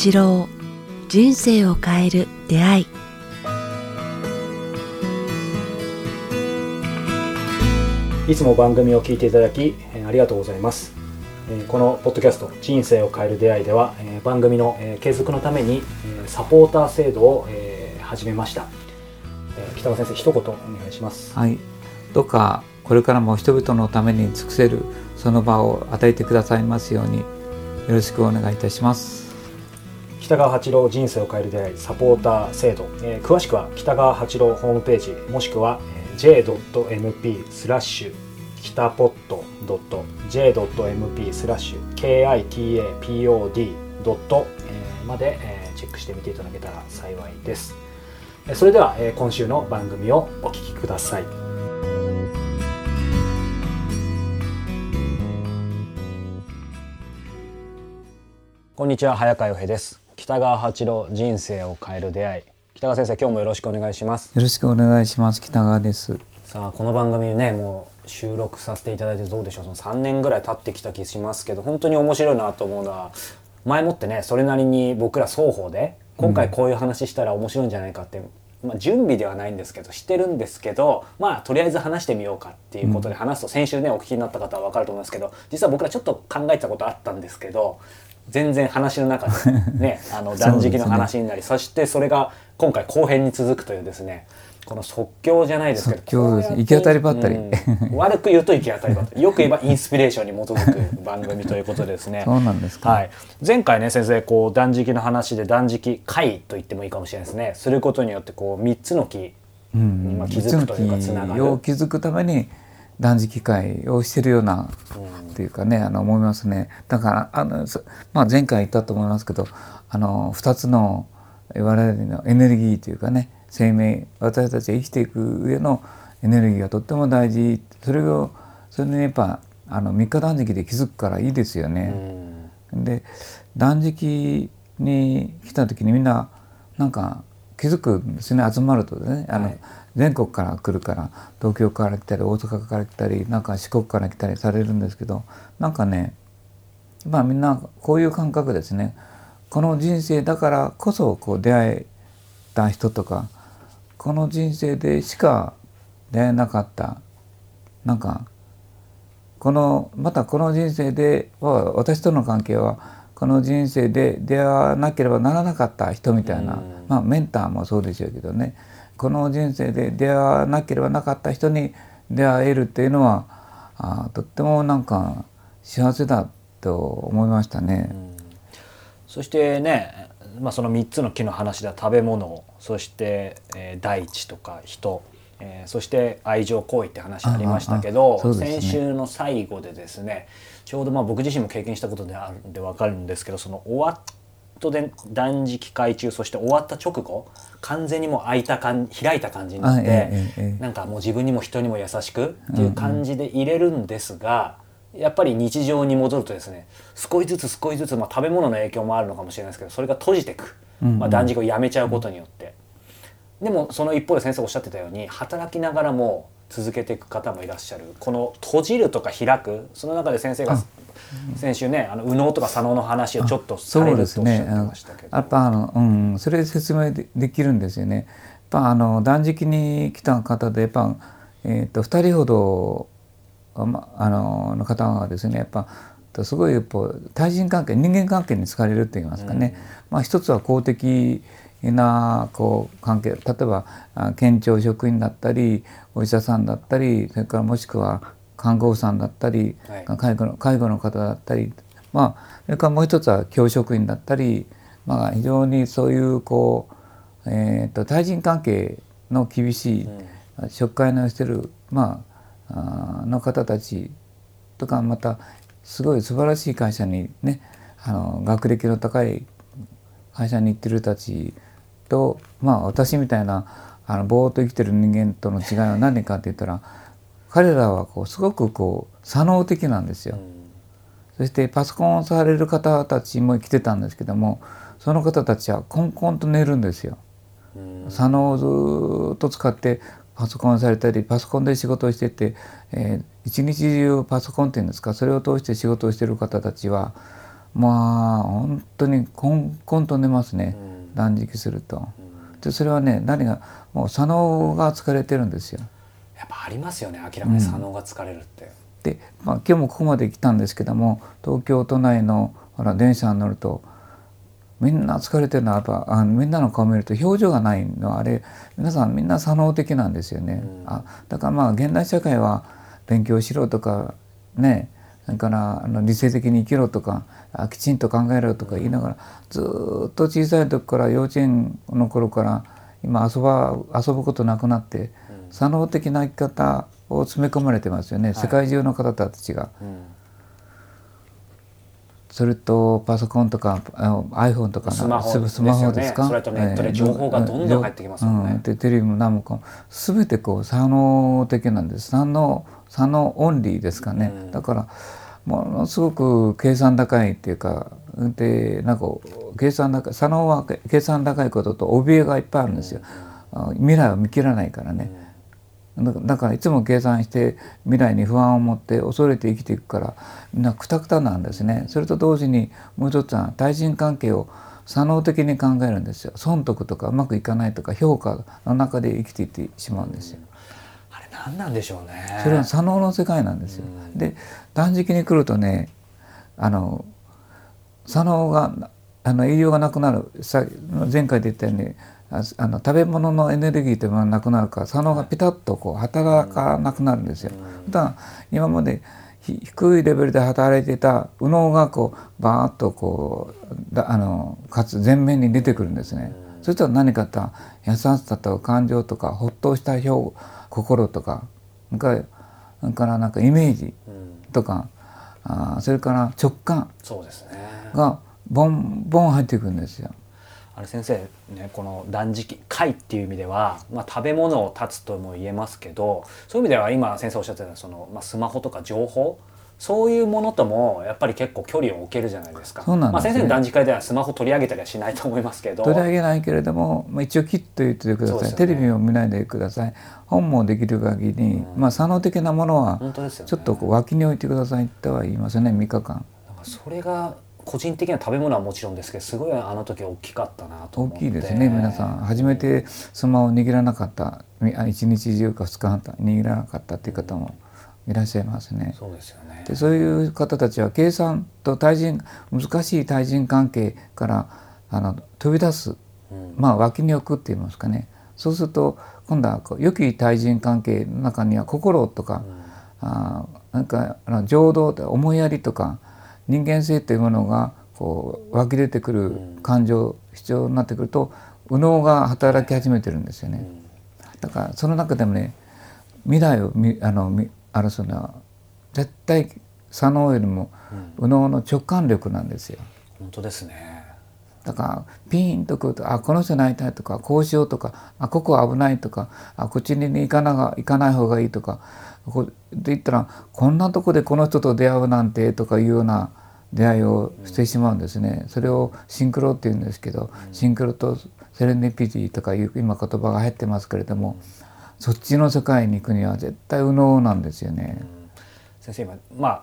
八郎人生を変える出会い。いつも番組を聞いていただきえーありがとうございます。えーこのポッドキャスト「人生を変える出会い」ではえー番組のえー継続のためにえーサポーター制度をえー始めました。えー北川先生一言お願いします。はい、どうかこれからも人々のために尽くせるその場を与えてくださいますようによろしくお願いいたします。北川八郎人生を変える出会いサポーター制度、えー詳しくは北川八郎ホームページもしくは j.mp スラッシュ北ポット .j.mp スラッシュ kitapod ドットまでチェックしてみていただけたら幸いです。それでは今週の番組をお聞きください。こんにちは早川洋平です。北川八郎人生を変える出会い北川先生今日もよろしくお願いしますよろしくお願いします。北川です。さあこの番組ねもう収録させていただいてどうでしょうその3年ぐらい経ってきた気しますけど本当に面白いなと思うのは前もってねそれなりに僕ら双方で今回こういう話したら面白いんじゃないかって、まあ、準備ではないんですけど知ってるんですけどまあとりあえず話してみようかっていうことで話すと、先週ねお聞きになった方は分かると思いますけど実は僕らちょっと考えてたことあったんですけど全然話の中でね あの断食の話になりそ,、してそれが今回後編に続くというですねこの即興じゃないですけど即興です行き当たりばったり。うん。悪く言うと行き当たりばったり。よく言えばインスピレーションに基づく番組ということでですね。そうなんですか。はい、前回ね先生こう断食の話で断食会と言ってもいいかもしれないですね。することによってこう3つの木にまあ気づくというかつながる。を気づくために断食会をしてるような、っていうかねあの思いますね。だからあの、そまあ、前回言ったと思いますけどあの2つの我々のエネルギーというかね生命私たちが生きていく上のエネルギーがとっても大事。それをそれにやっぱあの3日断食で気づくからいいですよね。で断食に来た時にみんななんか気づくんですね集まるとね。あの、はい。全国から来るから東京から来たり大阪から来たりなんか四国から来たりされるんですけどなんかねまあみんなこういう感覚ですね。この人生だからこそこう出会えた人とかこの人生でしか出会えなかった。なんかこのまたこの人生では私との関係はこの人生で出会わなければならなかった人みたいな、うん。まあメンターもそうでしょうけどね。この人生で出会わなければなかった人に出会えるっていうのはあーとってもなんか幸せだと思いましたね。そしてね、まあ、その3つの木の話では食べ物そして、えー大地とか人、えーそして愛情行為って話ありましたけど、ね。先週の最後でですねちょうどまあ僕自身も経験したことであるんで分かるんですけどその終わっで断食会中そして終わった直後完全にもう開いた感開いた感じになって、あええ。なんかもう自分にも人にも優しくっていう感じで入れるんですが、やっぱり日常に戻るとですね少しずつ少しずつ、まあ、食べ物の影響もあるのかもしれないですけどそれが閉じていく、まあ、断食をやめちゃうことによって、でもその一方で先生おっしゃってたように働きながらも続けていく方もいらっしゃるこの閉じるとか開くその中で先生が先週ねあの右脳とか左脳の話をちょっとされそうるとおっしゃってですね。あのましたけど。やっぱあのうんそれで説明でできるんですよね。やっぱあの断食に来た方でやっぱえっ、と二人ほどあまあのの方がですねやっぱすごいやっぱ対人関係人間関係に疲れるって言いますかね。まあ一つは公的なこう関係例えばあ県庁職員だったりお医者さんだったりそれからもしくは看護婦さんだったり、はい。介護の介護の方だったりまあそれからもう一つは教職員だったり、まあ、非常にそういうこう、えー、と対人関係の厳しい、職会のしてる、まあ、の方たちとかまたすごい素晴らしい会社にねあの学歴の高い会社に行ってる人たちとまあ私みたいなあのぼーっと生きてる人間との違いは何かって言ったら彼らはこうすごくこう左脳的なんですよ。そしてパソコンをされる方たちも来てたんですけどもその方たちはコンコンと寝るんですよ。左脳をずーっと使ってパソコンをされたりパソコンで仕事をしてて、えー一日中パソコンっていうんですかそれを通して仕事をしてる方たちはまあ本当にこんこんと寝ますね、うん。断食すると。うん。でそれはね何がもう左脳が疲れてるんですよ。やっぱありますよね明らかに左脳が疲れるって、で、まあ、今日もここまで来たんですけども東京都内のほら電車に乗るとみんな疲れてるのはやっぱあみんなの顔見ると表情がないのはあれ皆さんみんな左脳的なんですよね。うん。あだからまあ現代社会は勉強しろとかねそれからあの理性的に生きろとかあきちんと考えろとか言いながらずーっと小さい時から幼稚園の頃から今遊ば遊ぶことなくなって左脳的な生き方を詰め込まれてますよね、い。世界中の方たちが。うんそれとパソコンとかあの iPhone とかのスマホすスマホですか？ねそれとネットで情報がどんどん入ってきますもんね。うんでテレビも何もかも全てこう左脳的なんです。左脳左脳オンリーですかね、うん。だからものすごく計算高いっていうかでなんか計算高い左脳は計算高いことと怯えがいっぱいあるんですよ、あ未来を見切らないからね、だだからいつも計算して未来に不安を持って恐れて生きていくからみんなくたくたなんですね。それと同時にもう一つは対人関係を左脳的に考えるんですよ。損得とかうまくいかないとか評価の中で生きていってしまうんですよ。あれ何なんでしょうね。それは左脳の世界なんですよ。で断食に来るとねあの左脳があの栄養がなくなる。さ前回で言ったようにああの食べ物のエネルギーというものがなくなるから左脳がピタッとこう働かなくなるんですよ。普段今までひ低いレベルで働いていた右脳がこうバーッとこうだあのかつ前面に出てくるんですね。そしたら何かと優しさと感情とかほっとした表心とかそれからなんかイメージうんとかあーそれから直感がボンボン入ってくるんですよ。あれ先生ねこの断食会っていう意味では、まあ、食べ物を断つとも言えますけどそういう意味では今先生おっしゃってたその、まあ、スマホとか情報そういうものともやっぱり結構距離を置けるじゃないですか。そうなんですね。まあ、先生の断食会ではスマホ取り上げたりはしないと思いますけど。取り上げないけれども、まあ、一応きっと言ってください、ね。テレビを見ないでください。本もできる限り、うん。まあ左脳的なものは本当ですよね。ちょっとこう脇に置いてくださいっては言いますね3日間。なんかそれが個人的な食べ物はもちろんですけどすごいあの時大きかったなと大思って。きいですね皆さん。初めてスマホを握らなかった。一日中か2日半握らなかったっていう方もいらっしゃいますね。そうですよね。でそういう方たちは計算と対人難しい対人関係からあの飛び出すうん。まあ脇に置くって言いますかね。そうすると今度はこう良き対人関係の中には心とか、あーなんかあの情動思いやりとか人間性というものがこう湧き出てくる感情必要になってくると右脳が働き始めてるんですよね。うんだからその中でもね未来を見あの見争うのは絶対左脳よりも右脳の直感力なんですよ。本当ですねだからピーンとくるとあこの人に会いたいとかこうしようとかあここは危ないとかあこっちに行かなが行かない方がいいとかこうって言ったらこんなとこでこの人と出会うなんてとかいうような出会いをしてしまうんですね。それをシンクロって言うんですけどシンクロとセレンディピティとかいう今言葉が入ってますけれどもそっちの世界に行くには絶対右脳なんですよね。先生今まあ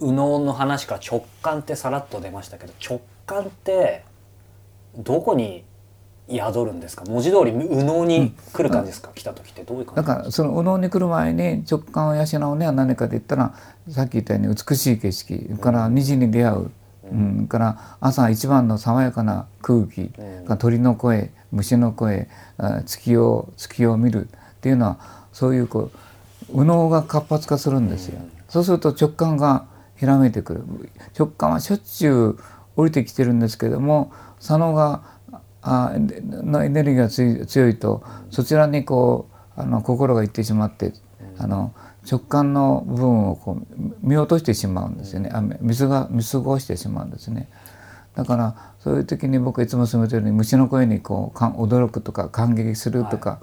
右脳の話から直感ってさらっと出ましたけど直感ってどこに宿るんですか？文字通り右脳に来る感じですか、来た時ってどういう感じ？だからその右脳に来る前に直感を養うには何かと言ったらさっき言ったように美しい景色から虹に出会う、うん、それから朝一番の爽やかな空気、うん。が鳥の声虫の声あ月を月を見るっていうのはそういうこう右脳が活発化するんですよ。そうすると直感がひらめいてくる。直感はしょっちゅう降りてきてるんですけども左脳があのエネルギーが強いとそちらにこうあの心がいってしまって、あの直感の部分をこう見落としてしまうんですよね、あ見過が見過ごしてしまうんですね。だからそういう時に僕いつも勧めてるように虫の声にこうかん驚くとか感激するとか、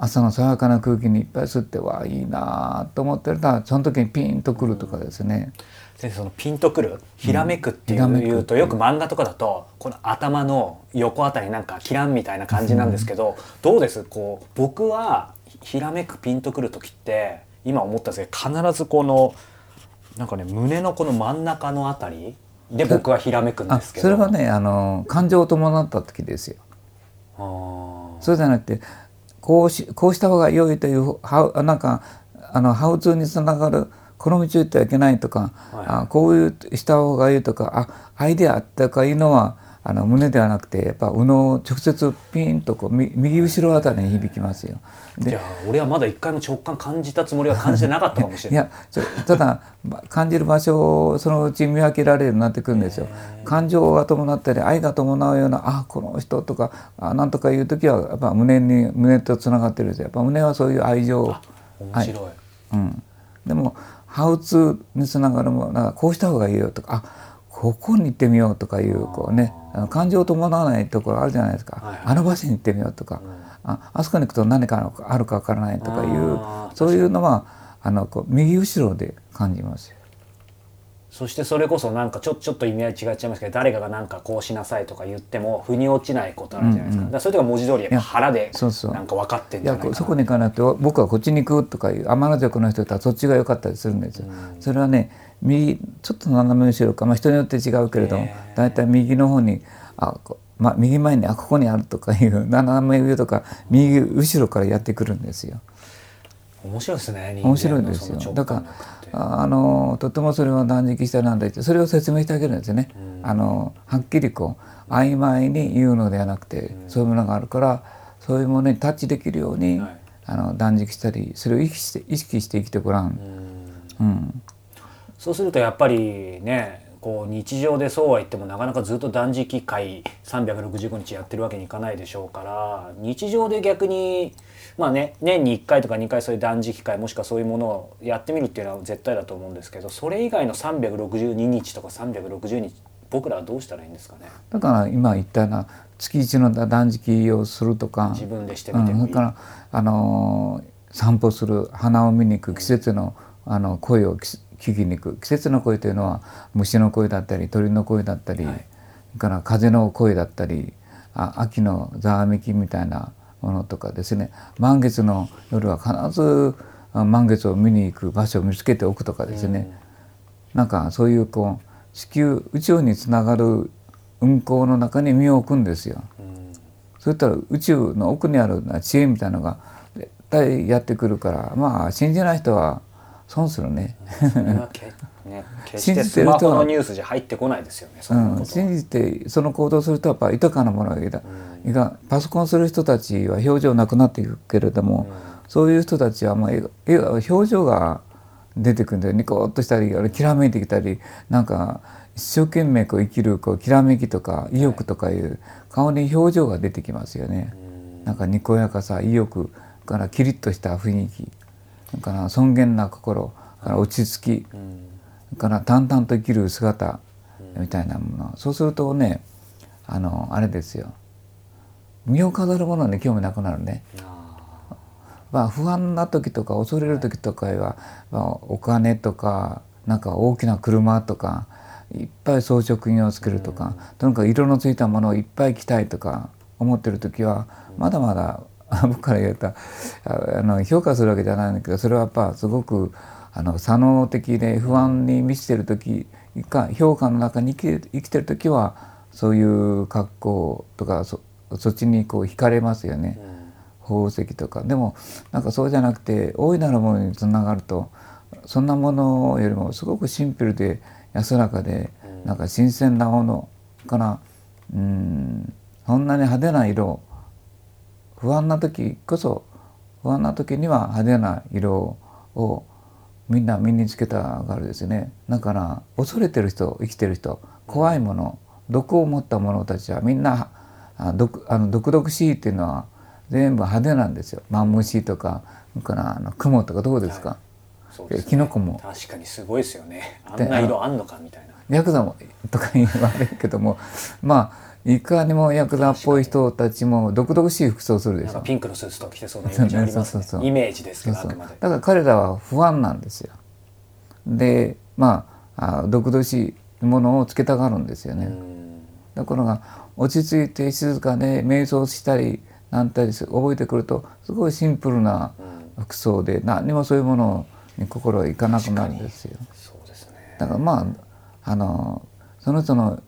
朝の爽やかな空気にいっぱい吸ってわあいいなあと思ってるとその時にピンとくるとかですね。先生そのピンとくるひらめくっていう,、とよく漫画とかだとこの頭の横あたりになんかキランみたいな感じなんですけど、どうです？こう僕はひらめくピンとくる時って今思ったんですけど必ずこのなんかね胸のこの真ん中のあたりで僕はひらめくんあですけど。それはねあの感情を伴った時ですよ。そうじゃなくてこうしこうした方が良いというはなんかあのハウツーにつながるこの道を行ってはいけないとか、はい。あこういうした方がいいとかあアイデアとかいうのはあの胸ではなくてやっぱ右脳直接ピンとこうみ右後ろあたりに響きますよ。でじゃあ俺はまだ一回も直感感じたつもりは感じてなかったかもしれないいやそただま感じる場所をそのうち見分けられるようになってくるんですよ。感情が伴ったり愛が伴うようなあこの人とかあなんとかいう時はやっぱ胸に胸とつながってるんですよ。やっぱ胸はそういう愛情を面白い、うん、でもハウツーにつながるものなんかこうした方がいいよとかあここに行ってみようとかいうこうねあの感情を伴わないところあるじゃないですか、はいはい。あの場所に行ってみようとか、ああそこに行くと何かあるかわからないとかいうそういうのはあのこう右後ろで感じますよ。そしてそれこそなんかちょちょっと意味合い違っちゃいますけど誰かがなんかこうしなさいとか言っても腑に落ちないことあるじゃないですか,、だからそれとか文字通り腹でそうそう。なんか分かってんいじゃないかな。そこに行かなくて僕はこっちに行くとかいう天の弱の人だったらそっちが良かったりするんですよ。それはね右ちょっと斜め後ろか、まあ、人によって違うけれども大体右の方にあこまあ、右前にあここにあるとかいう斜め上とか右後ろからやってくるんですよ。面白いですね面白いですよ。だからああのとてもそれは断食したなんだってそれを説明してあげるんですよね。あのはっきりこう曖昧に言うのではなくて、そういうものがあるからそういうものにタッチできるように、はい。あの断食したりそれを意識して意識して生きてごらん。うん。そうするとやっぱりねこう日常でそうは言ってもなかなかずっと断食会365日やってるわけにいかないでしょうから日常で逆にまあね年に1回とか2回そういう断食会もしくはそういうものをやってみるっていうのは絶対だと思うんですけどそれ以外の362日とか360日僕らはどうしたらいいんですかね？だから今言ったような月一の断食をするとか自分でしてうん、みてもいい、それからあのー散歩する花を見に行く季節のあの声をき聞きに行く。季節の声というのは虫の声だったり鳥の声だったり、はい。それから風の声だったりあ秋のざわめきみたいなものとかですね。満月の夜は必ずあ満月を見に行く場所を見つけておくとかですね、なんかそういうこう地球宇宙につながる運行の中に身を置くんですよ。うん。そういったら宇宙の奥にある知恵みたいなのが絶対やってくるからまあ信じない人は損するね。ね、決してスマホのニュースじゃ入ってこないですよねうん、信じてその行動するとやっぱ豊かなものがいた、いかパソコンする人たちは表情なくなっていくけれども、そういう人たちはまあええ表情が出てくるんだよニコッとしたりあれきらめいてきたりなんか一生懸命こう生きるこうきらめきとか意欲とかいう顔に表情が出てきますよね。なんかにこやかさ意欲からキリッとした雰囲気。だから尊厳な心から落ち着き、から淡々と生きる姿みたいなもの、そうするとねあのあれですよ。身を飾るものに興味なくなるね。あまあ、不安な時とか恐れる時とかは、まあ、お金とかなんか大きな車とかいっぱい装飾品をつけるとか、とにかく色のついたものをいっぱい着たいとか思ってる時はまだまだ僕から言ったああの評価するわけじゃないんだけどそれはやっぱすごくあの左脳的で不安に満ちてる時か評価の中に生き生きてる時はそういう格好とかそそっちにこう惹かれますよね。宝石とか。でもなんかそうじゃなくて大いなるものにつながるとそんなものよりもすごくシンプルで安らかでなんか新鮮なものからうん。そんなに派手な色不安な時こそ不安な時には派手な色をみんな身につけたがるですね。だから恐れてる人生きてる人怖いもの毒を持った者たちはみんなあ毒あの毒々しいっていうのは全部派手なんですよ。マンムシとかからあの雲とかどうですか、そうですね。キノコも。確かにすごいですよね。あでんな色あんのかみたいな。ヤクザもとか言われるけどもまあいかにもヤクザっぽい人たちも毒々しい服装をするでしょ。ピンクのスーツとか着てそうなイメージありますイメージですけそうそう。だから彼らは不安なんですよ。でまああ毒々しいものをつけたがるんですよね。うん。だから落ち着いて静かで瞑想したりなんたりす覚えてくるとすごいシンプルな服装で何にもそういうものに心がいかなくなるんですよ。そうですね。だからまああのその人の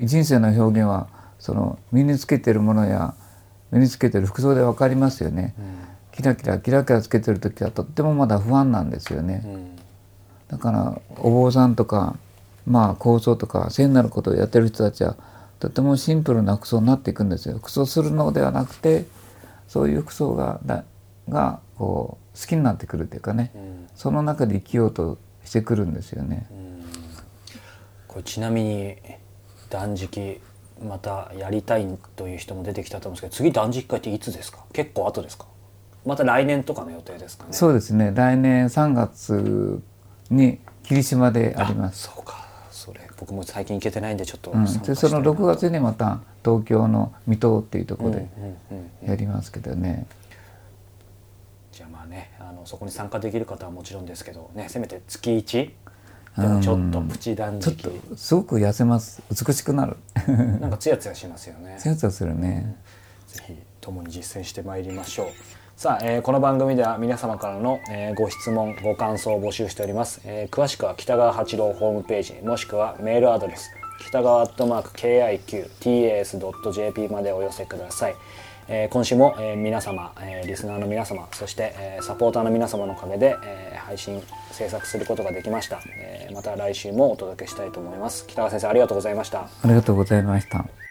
人生の表現はその身につけてるものや身につけてる服装で分かりますよね、キラキラキラキラつけてる時はとってもまだ不安なんですよね、うん。だからお坊さんとかまあ構想とか聖なることをやってる人たちはとてもシンプルな服装になっていくんですよ。服装するのではなくてそういう服装がだがこう好きになってくるっていうかね、ん。その中で生きようとしてくるんですよね。これちなみに断食またやりたいという人も出てきたと思うんですけど次断食会っていつですか？結構後ですか？また来年とかの予定ですかね？そうですね。来年3月に霧島であります。そうか。それ僕も最近行けてないんでちょっとうん、でそのしたいな。6月にまた東京の水戸っていうところでうんうんうんやりますけどね、じゃあまあねあのそこに参加できる方はもちろんですけどねせめて月1でもちょっとプチ断ちょっ食とすごく痩せます。美しくなる。なんかツヤツヤしますよね。センスするね、ぜひ共に実践してまいりましょう。さあ、えーこの番組では皆様からの、えーご質問ご感想を募集しております、えー詳しくは北川八郎ホームページもしくはメールアドレス北川アットマーク KIQTAS.jp までお寄せください、えー今週も、えー皆様、えーリスナーの皆様そして、えーサポーターの皆様のおかげで、えー配信制作することができました、えーまた来週もお届けしたいと思います。北川先生ありがとうございました。ありがとうございました。